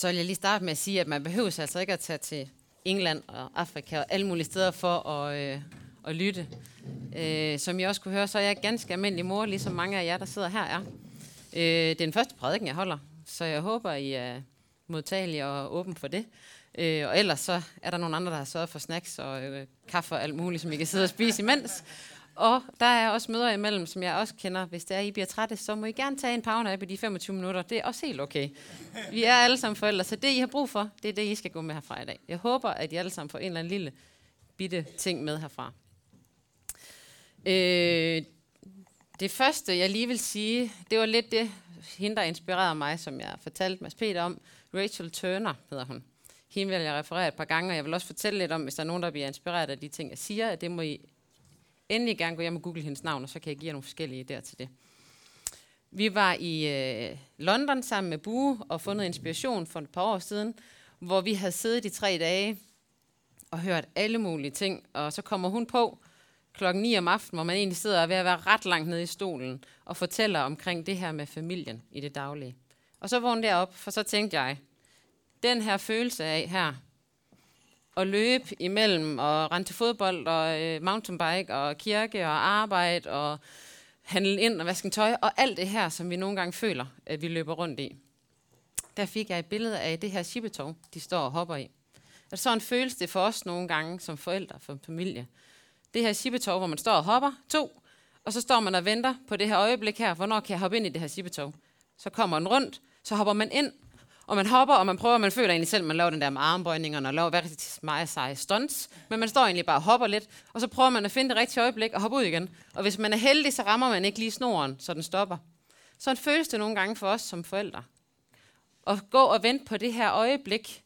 så vil jeg lige starte med at sige, at man behøver altså ikke at tage til England og Afrika og alle mulige steder for at, øh, at lytte. Øh, som I også kunne høre, så er jeg ganske almindelig mor, ligesom mange af jer, der sidder her er. Øh, det er den første prædiken, jeg holder, så jeg håber, I er modtagelige og åben for det. Øh, og ellers så er der nogle andre, der har sørget for snacks og øh, kaffe og alt muligt, som I kan sidde og spise imens. Og der er også møder imellem, som jeg også kender. Hvis det er, I bliver trætte, så må I gerne tage en powernap i de 25 minutter. Det er også helt okay. Vi er alle sammen forældre, så det, I har brug for, det er det, I skal gå med herfra i dag. Jeg håber, at I alle sammen får en eller anden lille bitte ting med herfra. Øh, det første, jeg lige vil sige, det var lidt det, hende, der inspirerede mig, som jeg fortalte Mads Peter om. Rachel Turner hedder hun. Hende vil jeg referere et par gange, og jeg vil også fortælle lidt om, hvis der er nogen, der bliver inspireret af de ting, jeg siger, at det må I endelig gerne gå hjem og google hendes navn, og så kan jeg give jer nogle forskellige idéer til det. Vi var i øh, London sammen med Bue og fundet inspiration for et par år siden, hvor vi havde siddet i tre dage og hørt alle mulige ting, og så kommer hun på klokken 9 om aftenen, hvor man egentlig sidder og er ved at være ret langt nede i stolen og fortæller omkring det her med familien i det daglige. Og så vågnede jeg op, for så tænkte jeg, den her følelse af her, at løbe imellem og rende til fodbold og øh, mountainbike og kirke og arbejde og handle ind og vaske tøj og alt det her, som vi nogle gange føler, at vi løber rundt i. Der fik jeg et billede af det her shippetog, de står og hopper i. Og så en følelse det for os nogle gange som forældre, for familie. Det her shippetog, hvor man står og hopper, to, og så står man og venter på det her øjeblik her, hvornår kan jeg hoppe ind i det her shippetog? Så kommer den rundt, så hopper man ind, og man hopper, og man prøver, man føler egentlig selv, man laver den der med armbøjningerne, og laver rigtig meget seje stunts, men man står egentlig bare og hopper lidt, og så prøver man at finde det rigtige øjeblik og hoppe ud igen. Og hvis man er heldig, så rammer man ikke lige snoren, så den stopper. Sådan føles det nogle gange for os som forældre. At gå og vente på det her øjeblik,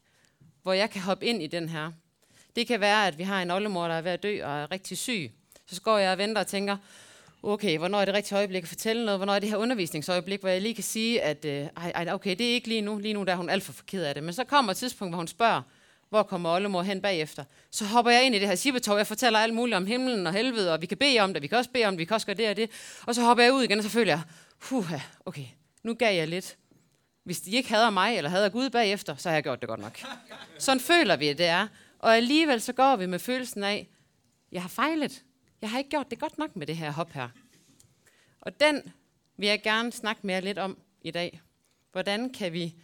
hvor jeg kan hoppe ind i den her. Det kan være, at vi har en oldemor, der er ved at dø og er rigtig syg. Så går jeg og venter og tænker, okay, hvornår er det rigtige øjeblik at fortælle noget? Hvornår er det her undervisningsøjeblik, hvor jeg lige kan sige, at øh, ej, okay, det er ikke lige nu. Lige nu der er hun alt for ked af det. Men så kommer et tidspunkt, hvor hun spørger, hvor kommer oldemor hen bagefter? Så hopper jeg ind i det her sibetog, jeg fortæller alt muligt om himlen og helvede, og vi kan bede om det, vi kan også bede om det, vi kan også gøre det og det. Og så hopper jeg ud igen, og så føler jeg, puha, okay, nu gav jeg lidt. Hvis de ikke hader mig, eller hader Gud bagefter, så har jeg gjort det godt nok. Sådan føler vi, at det er. Og alligevel så går vi med følelsen af, jeg har fejlet. Jeg har ikke gjort det godt nok med det her hop her. Og den vil jeg gerne snakke mere lidt om i dag. Hvordan kan vi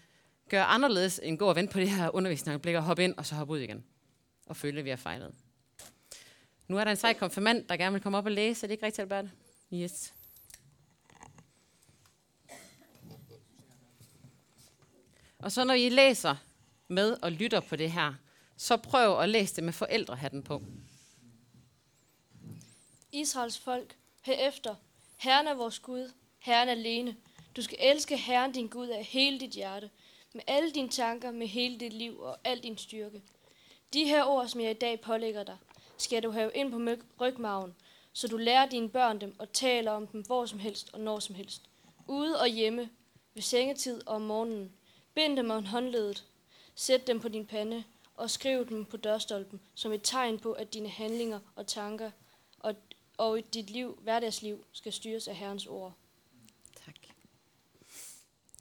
gøre anderledes end gå og vente på det her undervisningsblik og hoppe ind og så hoppe ud igen og føle, at vi har fejlet. Nu er der en sej konfirmand, der gerne vil komme op og læse. Er det ikke rigtigt, Albert? Yes. Og så når I læser med og lytter på det her, så prøv at læse det med forældrehatten på. Israels folk, herefter, Herren er vores Gud, Herren alene. Du skal elske Herren din Gud af hele dit hjerte, med alle dine tanker, med hele dit liv og al din styrke. De her ord, som jeg i dag pålægger dig, skal du have ind på rygmagen, så du lærer dine børn dem og taler om dem hvor som helst og når som helst. Ude og hjemme, ved sengetid og om morgenen. Bind dem om håndledet. Sæt dem på din pande og skriv dem på dørstolpen som et tegn på, at dine handlinger og tanker og, og dit liv, hverdagsliv, skal styres af Herrens ord. Tak.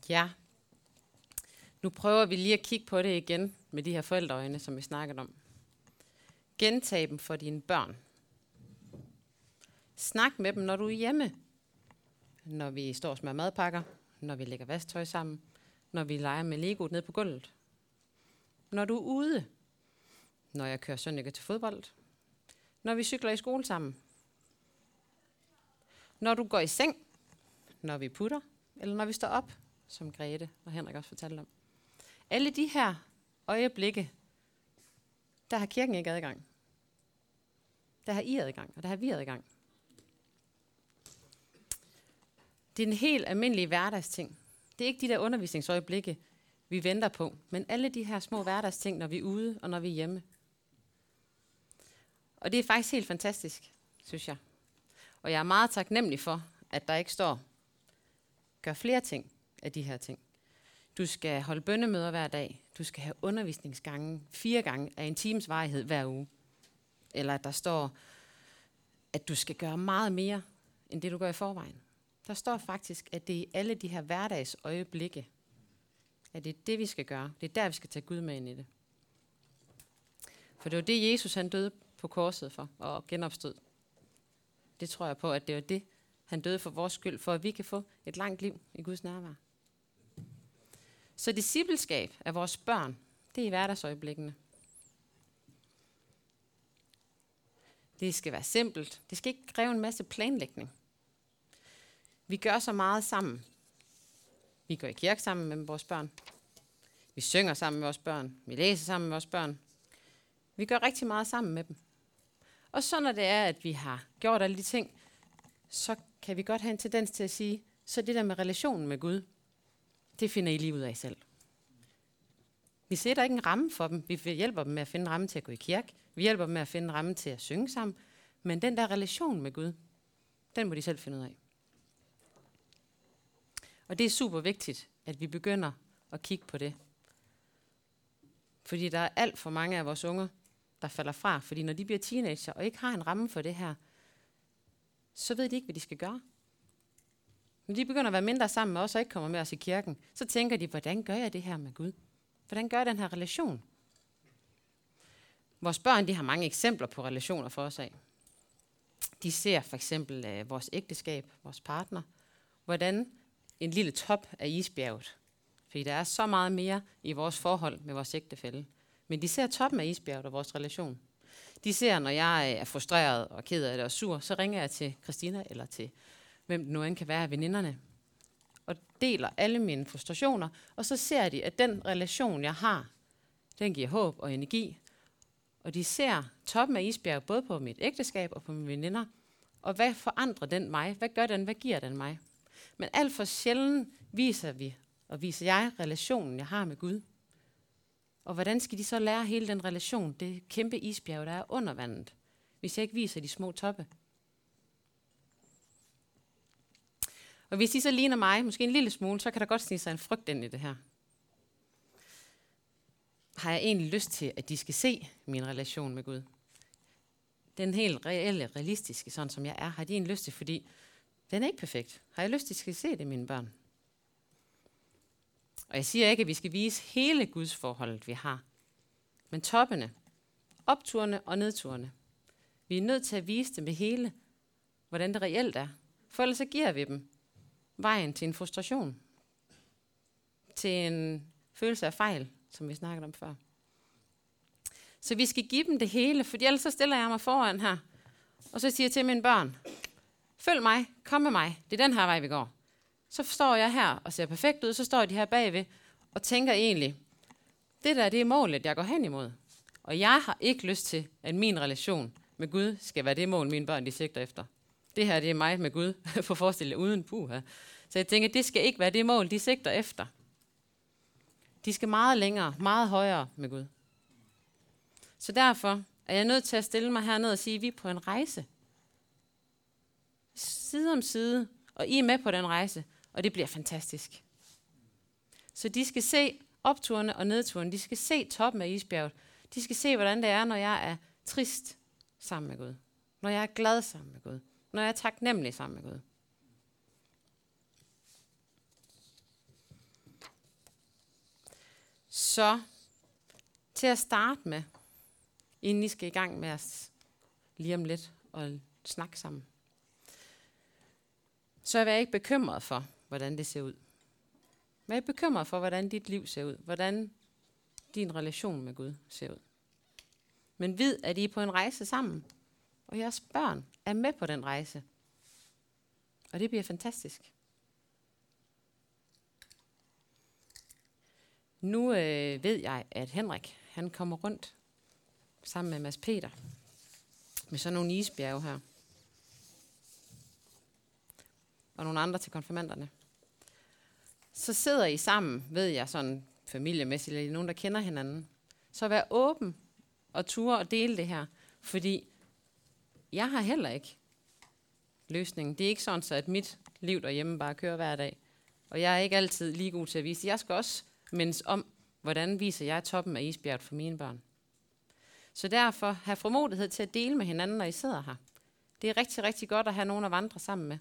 Ja. Nu prøver vi lige at kigge på det igen med de her forældreøjne, som vi snakkede om. Gentag dem for dine børn. Snak med dem, når du er hjemme. Når vi står og smager madpakker, når vi lægger vasktøj sammen, når vi leger med Lego ned på gulvet. Når du er ude, når jeg kører søndag til fodbold, når vi cykler i skole sammen, når du går i seng, når vi putter, eller når vi står op, som Grete og Henrik også fortalte om. Alle de her øjeblikke, der har kirken ikke adgang. Der har I adgang, og der har vi adgang. Det er en helt almindelig hverdagsting. Det er ikke de der undervisningsøjeblikke, vi venter på, men alle de her små hverdagsting, når vi er ude og når vi er hjemme. Og det er faktisk helt fantastisk, synes jeg. Og jeg er meget taknemmelig for, at der ikke står, gør flere ting af de her ting. Du skal holde bøndemøder hver dag. Du skal have undervisningsgange fire gange af en times varighed hver uge. Eller at der står, at du skal gøre meget mere, end det du gør i forvejen. Der står faktisk, at det er alle de her hverdagsøjeblikke, at det er det, vi skal gøre. Det er der, vi skal tage Gud med ind i det. For det var det, Jesus han døde på korset for og genopstod. Det tror jeg på, at det var det, han døde for vores skyld, for at vi kan få et langt liv i Guds nærvær. Så discipleskab af vores børn, det er i hverdagsøjeblikkene. Det skal være simpelt. Det skal ikke kræve en masse planlægning. Vi gør så meget sammen. Vi går i kirke sammen med vores børn. Vi synger sammen med vores børn. Vi læser sammen med vores børn. Vi gør rigtig meget sammen med dem. Og så når det er, at vi har gjort alle de ting, så kan vi godt have en tendens til at sige, så det der med relationen med Gud, det finder I lige ud af selv. Vi sætter ikke en ramme for dem. Vi hjælper dem med at finde en ramme til at gå i kirke. Vi hjælper dem med at finde en ramme til at synge sammen. Men den der relation med Gud, den må de selv finde ud af. Og det er super vigtigt, at vi begynder at kigge på det. Fordi der er alt for mange af vores unger, der falder fra. Fordi når de bliver teenager og ikke har en ramme for det her, så ved de ikke, hvad de skal gøre. Når de begynder at være mindre sammen med os og ikke kommer med os i kirken, så tænker de, hvordan gør jeg det her med Gud? Hvordan gør jeg den her relation? Vores børn de har mange eksempler på relationer for os af. De ser for eksempel øh, vores ægteskab, vores partner, hvordan en lille top af isbjerget. Fordi der er så meget mere i vores forhold med vores ægtefælle. Men de ser toppen af isbjerget og vores relation. De ser, når jeg øh, er frustreret og ked af det og sur, så ringer jeg til Christina eller til hvem det nu end kan være af veninderne. Og deler alle mine frustrationer. Og så ser de, at den relation, jeg har, den giver håb og energi. Og de ser toppen af isbjerget både på mit ægteskab og på mine veninder. Og hvad forandrer den mig? Hvad gør den? Hvad giver den mig? Men alt for sjældent viser vi, og viser jeg relationen, jeg har med Gud. Og hvordan skal de så lære hele den relation, det kæmpe isbjerg, der er under vandet, hvis jeg ikke viser de små toppe? Og hvis de så ligner mig, måske en lille smule, så kan der godt snige sig en frygt ind i det her. Har jeg egentlig lyst til, at de skal se min relation med Gud? Den helt reelle, realistiske, sådan som jeg er, har de en lyst til, fordi den er ikke perfekt. Har jeg lyst til, at de skal se det, mine børn? Og jeg siger ikke, at vi skal vise hele Guds forholdet, vi har. Men toppene, opturene og nedturene. Vi er nødt til at vise dem med hele, hvordan det reelt er. For ellers så giver vi dem vejen til en frustration. Til en følelse af fejl, som vi snakkede om før. Så vi skal give dem det hele, for ellers så stiller jeg mig foran her, og så siger jeg til mine børn, følg mig, kom med mig, det er den her vej, vi går. Så står jeg her og ser perfekt ud, så står de her bagved og tænker egentlig, det der det er målet, jeg går hen imod. Og jeg har ikke lyst til, at min relation med Gud skal være det mål, mine børn de sigter efter. Det her det er mig med Gud, for forestille uden puha. Så jeg tænker, det skal ikke være det mål, de sigter efter. De skal meget længere, meget højere med Gud. Så derfor er jeg nødt til at stille mig herned og sige, at vi er på en rejse. Side om side, og I er med på den rejse, og det bliver fantastisk. Så de skal se opturene og nedturene. De skal se toppen af isbjerget. De skal se, hvordan det er, når jeg er trist sammen med Gud. Når jeg er glad sammen med Gud. Når jeg er taknemmelig sammen med Gud. Så til at starte med, inden I skal i gang med os lige om lidt og snakke sammen, så er jeg ikke bekymret for, hvordan det ser ud. Men jeg er bekymret for, hvordan dit liv ser ud. Hvordan din relation med Gud ser ud. Men vid, at I er på en rejse sammen. Og jeres børn er med på den rejse. Og det bliver fantastisk. Nu øh, ved jeg, at Henrik han kommer rundt sammen med Mads Peter med sådan nogle isbjerge her. Og nogle andre til konfirmanderne. Så sidder I sammen, ved jeg, sådan familiemæssigt, eller nogen, der kender hinanden. Så vær åben og ture og dele det her. Fordi jeg har heller ikke løsningen. Det er ikke sådan, så at mit liv derhjemme bare kører hver dag. Og jeg er ikke altid lige god til at vise. Jeg skal også mindes om, hvordan viser jeg toppen af isbjerget for mine børn. Så derfor have formodighed til at dele med hinanden, når I sidder her. Det er rigtig, rigtig godt at have nogen at vandre sammen med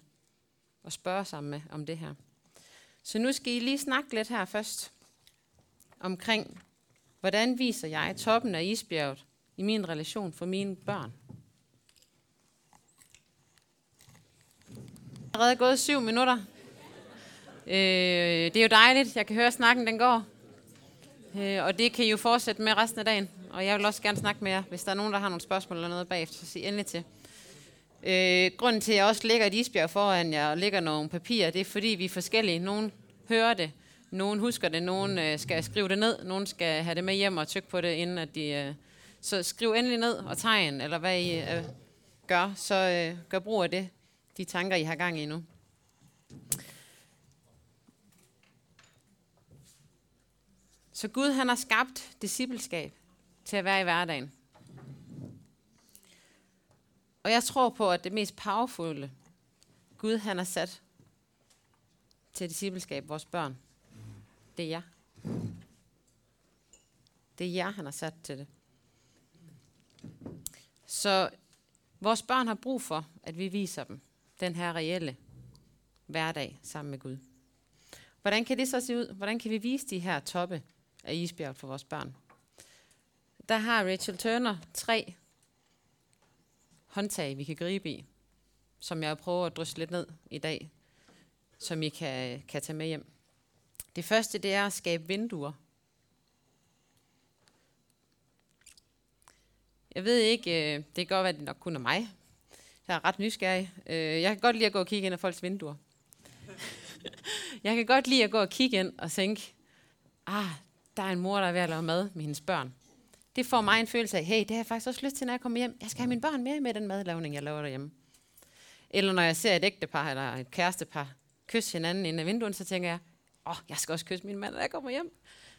og spørge sammen med om det her. Så nu skal I lige snakke lidt her først. omkring, hvordan viser jeg toppen af isbjerget i min relation for mine børn. Jeg er allerede gået syv minutter. Øh, det er jo dejligt. Jeg kan høre, snakken den går. Øh, og det kan I jo fortsætte med resten af dagen. Og jeg vil også gerne snakke med jer, hvis der er nogen, der har nogle spørgsmål eller noget bagefter, så sig endelig til. Øh, grunden til, at jeg også lægger et isbjerg foran jer og lægger nogle papirer, det er fordi, vi er forskellige. Nogen hører det, nogen husker det, nogen øh, skal skrive det ned, nogen skal have det med hjem og tykke på det, inden at de... Øh, så skriv endelig ned og tegn, eller hvad I øh, gør, så øh, gør brug af det, de tanker, I har gang i nu. Så Gud han har skabt discipleskab til at være i hverdagen. Og jeg tror på, at det mest powerfulde Gud han har sat til discipleskab vores børn, det er jeg. Det er jer, han har sat til det. Så vores børn har brug for, at vi viser dem den her reelle hverdag sammen med Gud. Hvordan kan det så se ud? Hvordan kan vi vise de her toppe af isbjerget for vores børn? Der har Rachel Turner tre håndtag, vi kan gribe i, som jeg prøver at drysse lidt ned i dag, som I kan, kan tage med hjem. Det første, det er at skabe vinduer. Jeg ved ikke, øh, det kan godt være, at det nok kun er mig. Jeg er ret nysgerrig. Øh, jeg kan godt lide at gå og kigge ind af folks vinduer. jeg kan godt lide at gå og kigge ind og tænke, ah, der er en mor, der er ved at lave mad med hendes børn. Det får mig en følelse af, hey, det har jeg faktisk også lyst til, når jeg kommer hjem. Jeg skal have mine børn med med den madlavning, jeg laver derhjemme. Eller når jeg ser et ægtepar eller et kærestepar kysse hinanden inden af vinduet, så tænker jeg, åh, oh, jeg skal også kysse min mand, når jeg kommer hjem.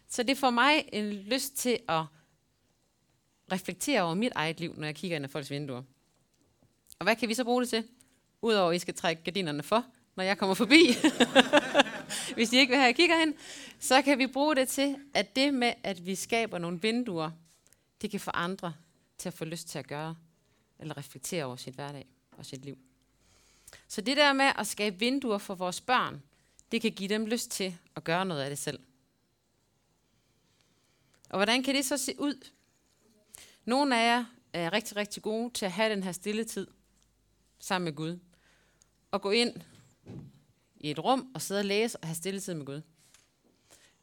Så det får mig en lyst til at reflektere over mit eget liv, når jeg kigger ind af folks vinduer. Og hvad kan vi så bruge det til? Udover at I skal trække gardinerne for, når jeg kommer forbi. Hvis I ikke vil have, at jeg kigger ind, så kan vi bruge det til, at det med, at vi skaber nogle vinduer, det kan få andre til at få lyst til at gøre, eller reflektere over sit hverdag og sit liv. Så det der med at skabe vinduer for vores børn, det kan give dem lyst til at gøre noget af det selv. Og hvordan kan det så se ud? Nogle af jer er rigtig, rigtig gode til at have den her stille tid sammen med Gud. Og gå ind i et rum og sidde og læse og have stille tid med Gud.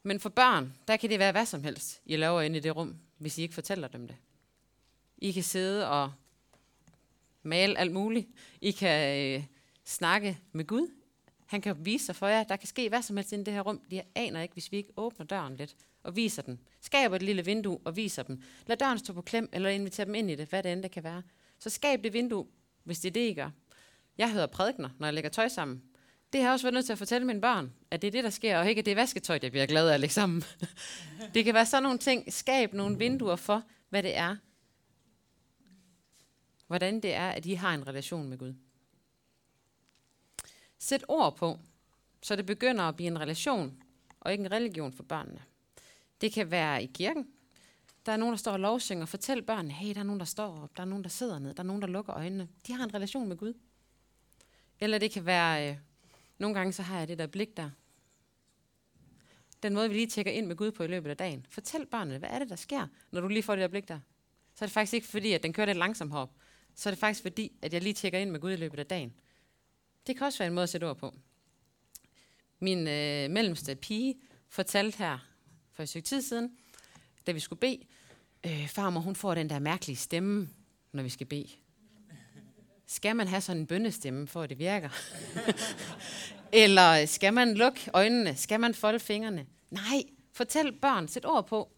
Men for børn, der kan det være hvad som helst, I laver inde i det rum, hvis I ikke fortæller dem det. I kan sidde og male alt muligt. I kan øh, snakke med Gud. Han kan vise sig for jer. Der kan ske hvad som helst i det her rum. De aner ikke, hvis vi ikke åbner døren lidt og viser den. Skaber et lille vindue og viser dem. Lad døren stå på klem, eller inviter dem ind i det, hvad det end det kan være. Så skab det vindue, hvis det er det, I gør. Jeg hedder prædikner, når jeg lægger tøj sammen. Det har jeg også været nødt til at fortælle mine børn, at det er det, der sker, og ikke at det er vasketøj, jeg bliver glad af liksom. det kan være sådan nogle ting. Skab nogle vinduer for, hvad det er. Hvordan det er, at I har en relation med Gud. Sæt ord på, så det begynder at blive en relation, og ikke en religion for børnene. Det kan være i kirken. Der er nogen, der står og lovsynger. Fortæl børnene, hey, der er nogen, der står op, der er nogen, der sidder ned, der er nogen, der lukker øjnene. De har en relation med Gud. Eller det kan være, øh, nogle gange så har jeg det der blik der. Den måde, vi lige tjekker ind med Gud på i løbet af dagen. Fortæl børnene, hvad er det, der sker, når du lige får det der blik der? Så er det faktisk ikke fordi, at den kører lidt langsomt op. Så er det faktisk fordi, at jeg lige tjekker ind med Gud i løbet af dagen. Det kan også være en måde at sætte ord på. Min øh, mellemste pige fortalte her for et stykke tid siden, da vi skulle bede, øh, farmor, hun får den der mærkelige stemme, når vi skal bede. Skal man have sådan en bønnestemme, for at det virker? Eller skal man lukke øjnene? Skal man folde fingrene? Nej, fortæl børn, sæt ord på.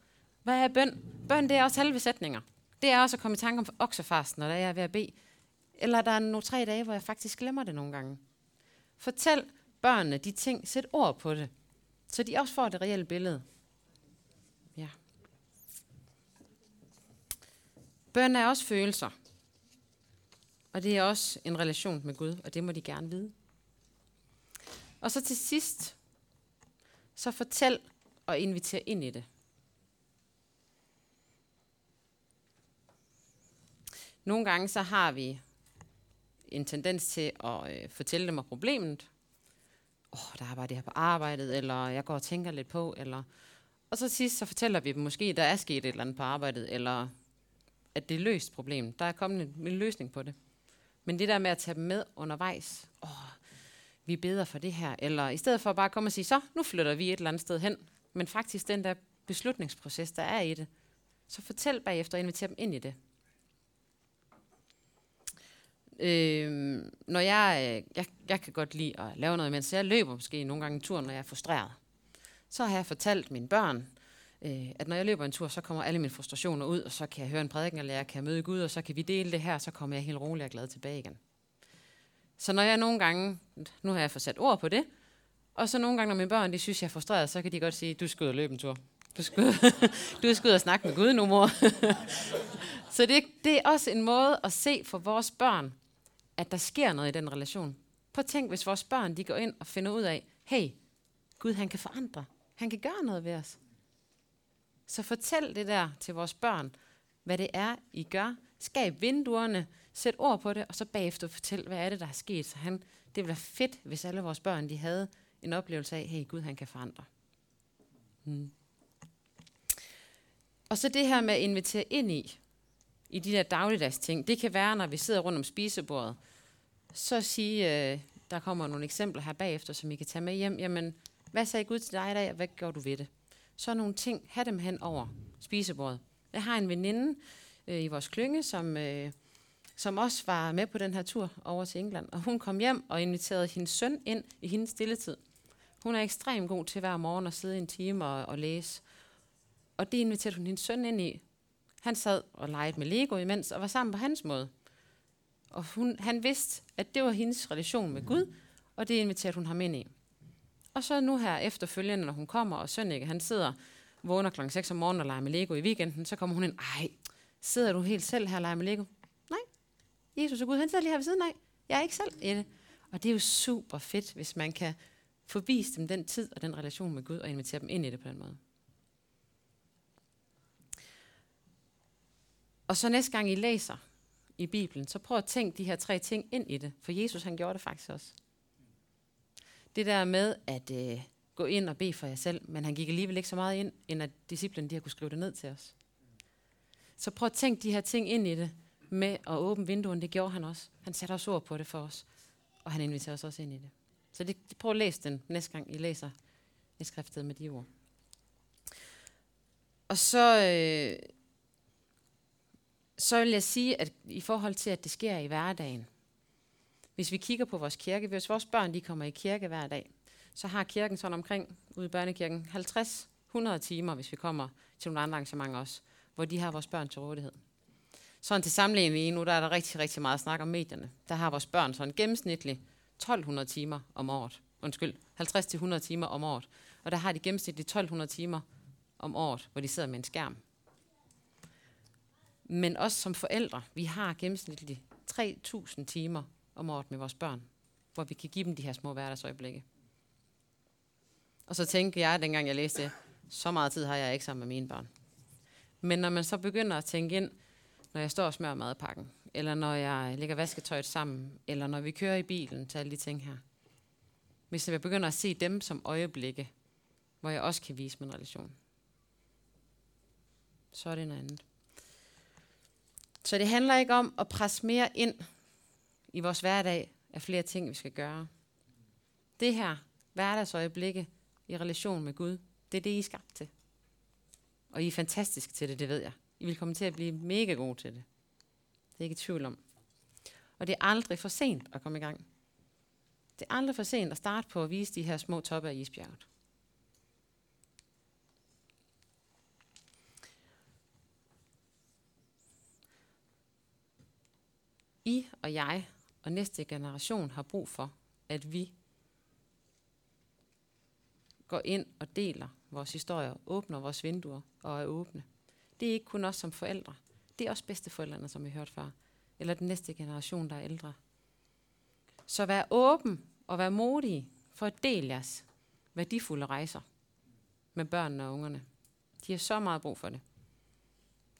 Hvad er bøn? Bøn, det er også halve sætninger. Det er også at komme i tanke om oksefast, når jeg er ved at bede. Eller der er nogle tre dage, hvor jeg faktisk glemmer det nogle gange. Fortæl børnene de ting, sæt ord på det, så de også får det reelle billede. Ja. Bøn er også følelser. Og det er også en relation med Gud, og det må de gerne vide. Og så til sidst, så fortæl og inviter ind i det. Nogle gange så har vi en tendens til at øh, fortælle dem om problemet. Åh, oh, der er bare det her på arbejdet, eller jeg går og tænker lidt på, eller Og så sidst så fortæller vi dem måske, at der er sket et eller andet på arbejdet, eller at det er løst problem. Der er kommet en, en løsning på det. Men det der med at tage dem med undervejs, åh, vi beder for det her, eller i stedet for bare at komme og sige, så nu flytter vi et eller andet sted hen, men faktisk den der beslutningsproces, der er i det, så fortæl bagefter og inviter dem ind i det. Øh, når jeg, jeg, jeg kan godt lide at lave noget, mens jeg løber måske nogle gange en tur, når jeg er frustreret. Så har jeg fortalt mine børn, øh, at når jeg løber en tur, så kommer alle mine frustrationer ud, og så kan jeg høre en prædiken, eller jeg kan møde Gud, og så kan vi dele det her, så kommer jeg helt rolig og glad tilbage igen. Så når jeg nogle gange, nu har jeg fået sat ord på det, og så nogle gange, når mine børn de synes, jeg er frustreret, så kan de godt sige, du skal ud og løbe en tur. Du skal ud, du skal ud og snakke med Gud nu, mor. så det, det er også en måde at se for vores børn, at der sker noget i den relation. Prøv at tænk, hvis vores børn de går ind og finder ud af, hey, Gud han kan forandre. Han kan gøre noget ved os. Så fortæl det der til vores børn, hvad det er, I gør. Skab vinduerne, sæt ord på det, og så bagefter fortæl, hvad er det, der er sket. Så han, det ville være fedt, hvis alle vores børn de havde en oplevelse af, hey, Gud han kan forandre. Hmm. Og så det her med at invitere ind i, i de der dagligdags ting. Det kan være, når vi sidder rundt om spisebordet, så sige, øh, der kommer nogle eksempler her bagefter, som I kan tage med hjem. Jamen, hvad sagde Gud til dig i dag, og hvad gjorde du ved det? Så nogle ting, have dem hen over spisebordet. Jeg har en veninde øh, i vores klynge, som, øh, som også var med på den her tur over til England. Og hun kom hjem og inviterede hendes søn ind i hendes stilletid. Hun er ekstremt god til hver morgen at sidde en time og, og læse. Og det inviterede hun hendes søn ind i. Han sad og legede med Lego imens, og var sammen på hans måde. Og hun, han vidste, at det var hendes relation med Gud, og det inviterede hun ham ind i. Og så nu her efterfølgende, når hun kommer, og Sønneke, han sidder vågner klokken 6 om morgenen og leger med Lego i weekenden, så kommer hun ind, ej, sidder du helt selv her og leger med Lego? Nej, Jesus og Gud, han sidder lige her ved siden af. Jeg er ikke selv i det. Og det er jo super fedt, hvis man kan forvise dem den tid og den relation med Gud, og invitere dem ind i det på den måde. Og så næste gang I læser i Bibelen, så prøv at tænke de her tre ting ind i det, for Jesus han gjorde det faktisk også. Det der med at øh, gå ind og bede for jer selv, men han gik alligevel ikke så meget ind, end at disciplen de har kunne skrive det ned til os. Så prøv at tænke de her ting ind i det, med at åbne vinduerne, det gjorde han også. Han satte også ord på det for os, og han inviterer os også ind i det. Så det, prøv at læse den næste gang, I læser i skriftet med de ord. Og så, øh, så vil jeg sige, at i forhold til, at det sker i hverdagen, hvis vi kigger på vores kirke, hvis vores børn de kommer i kirke hver dag, så har kirken sådan omkring, ude i børnekirken, 50-100 timer, hvis vi kommer til nogle andre arrangementer også, hvor de har vores børn til rådighed. Sådan til sammenligning nu, der er der rigtig, rigtig meget snak om medierne. Der har vores børn sådan gennemsnitligt 1200 timer om året. Undskyld, 50-100 timer om året. Og der har de gennemsnitligt 1200 timer om året, hvor de sidder med en skærm. Men også som forældre, vi har gennemsnitligt 3.000 timer om året med vores børn, hvor vi kan give dem de her små hverdagsøjeblikke. Og så tænkte jeg, dengang jeg læste så meget tid har jeg ikke sammen med mine børn. Men når man så begynder at tænke ind, når jeg står og smører madpakken, eller når jeg lægger vasketøjet sammen, eller når vi kører i bilen til alle de ting her. Hvis jeg begynder at se dem som øjeblikke, hvor jeg også kan vise min relation, så er det noget andet. Så det handler ikke om at presse mere ind i vores hverdag er flere ting, vi skal gøre. Det her hverdagsøjeblikke i relation med Gud, det er det, I er skabt til. Og I er fantastiske til det, det ved jeg. I vil komme til at blive mega gode til det. Det er ikke i tvivl om. Og det er aldrig for sent at komme i gang. Det er aldrig for sent at starte på at vise de her små toppe af isbjerget. I og jeg og næste generation har brug for, at vi går ind og deler vores historier, åbner vores vinduer og er åbne. Det er ikke kun os som forældre. Det er også bedsteforældrene, som vi hørte før. Eller den næste generation, der er ældre. Så vær åben og vær modige for at dele jeres værdifulde rejser med børnene og ungerne. De har så meget brug for det.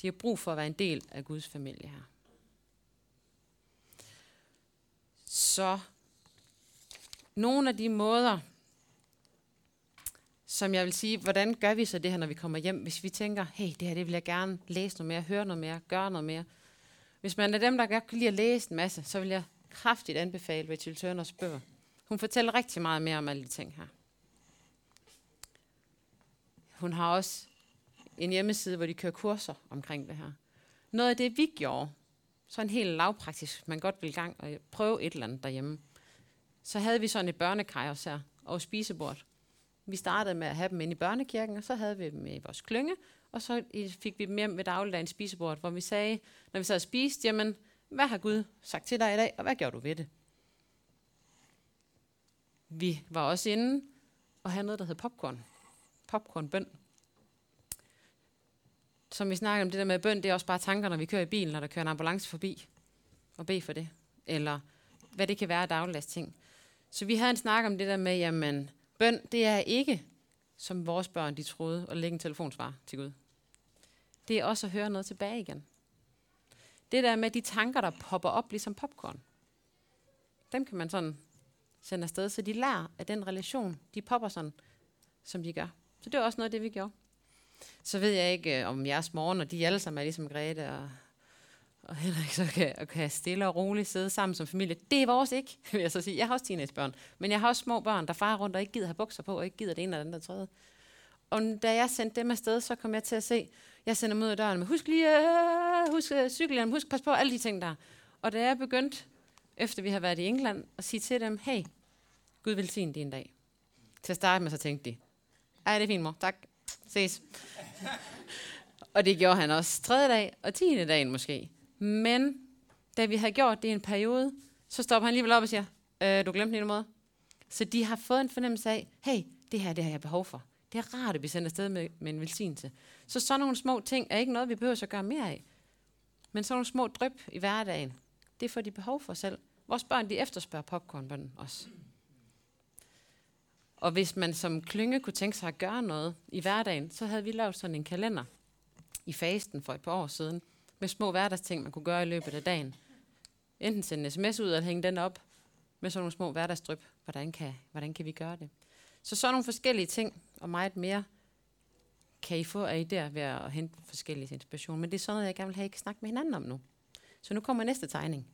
De har brug for at være en del af Guds familie her. Så nogle af de måder, som jeg vil sige, hvordan gør vi så det her, når vi kommer hjem, hvis vi tænker, hey, det her det vil jeg gerne læse noget mere, høre noget mere, gøre noget mere. Hvis man er dem, der godt kan lide at læse en masse, så vil jeg kraftigt anbefale Rachel Turners bøger. Hun fortæller rigtig meget mere om alle de ting her. Hun har også en hjemmeside, hvor de kører kurser omkring det her. Noget af det, vi gjorde, så en helt lavpraktisk, man godt vil gang og prøve et eller andet derhjemme. Så havde vi sådan et børnekaj også her, og spisebord. Vi startede med at have dem inde i børnekirken, og så havde vi dem i vores klynge, og så fik vi dem hjem ved dagligdagens spisebord, hvor vi sagde, når vi så havde spist, jamen, hvad har Gud sagt til dig i dag, og hvad gjorde du ved det? Vi var også inde og havde noget, der hed popcorn. Popcornbøn. Som vi snakker om, det der med bøn, det er også bare tanker, når vi kører i bilen, når der kører en ambulance forbi, og bede for det. Eller hvad det kan være af dagligdags ting. Så vi havde en snak om det der med, jamen, bøn, det er ikke, som vores børn de troede, at lægge en telefonsvar til Gud. Det er også at høre noget tilbage igen. Det der med de tanker, der popper op ligesom popcorn. Dem kan man sådan sende afsted, så de lærer af den relation, de popper sådan, som de gør. Så det er også noget af det, vi gjorde. Så ved jeg ikke, øh, om jeres morgen, og de alle sammen er ligesom Grete og, og Henrik, så kan, kan stille og roligt sidde sammen som familie. Det er vores ikke, vil jeg så sige. Jeg har også teenagebørn, men jeg har også små børn, der farer rundt og ikke gider have bukser på, og ikke gider det ene eller andet tredje. Og da jeg sendte dem afsted, så kom jeg til at se, jeg sender dem ud af døren med, husk lige, øh, husk øh, cyklen, husk pas på, alle de ting der. Og da jeg begyndte, efter vi har været i England, at sige til dem, hey, Gud vil din dag. Til at starte med, så tænkte de, ej, det er fint, mor, tak, ses. og det gjorde han også tredje dag og tiende dagen måske. Men da vi havde gjort det i en periode, så stopper han alligevel op og siger, øh, du glemte en måde. Så de har fået en fornemmelse af, hey, det her det har jeg behov for. Det er rart, at vi sender afsted med, med en velsignelse. Så sådan nogle små ting er ikke noget, vi behøver at gøre mere af. Men sådan nogle små dryp i hverdagen, det får de behov for selv. Vores børn, de efterspørger popcornbønnen også. Og hvis man som klynge kunne tænke sig at gøre noget i hverdagen, så havde vi lavet sådan en kalender i fasten for et par år siden, med små hverdagsting, man kunne gøre i løbet af dagen. Enten sende en sms ud og hænge den op med sådan nogle små hverdagsdryp. Hvordan kan, hvordan kan vi gøre det? Så sådan nogle forskellige ting, og meget mere, kan I få af idéer ved at hente forskellige inspiration. Men det er sådan noget, jeg gerne vil have, I kan snakke med hinanden om nu. Så nu kommer næste tegning.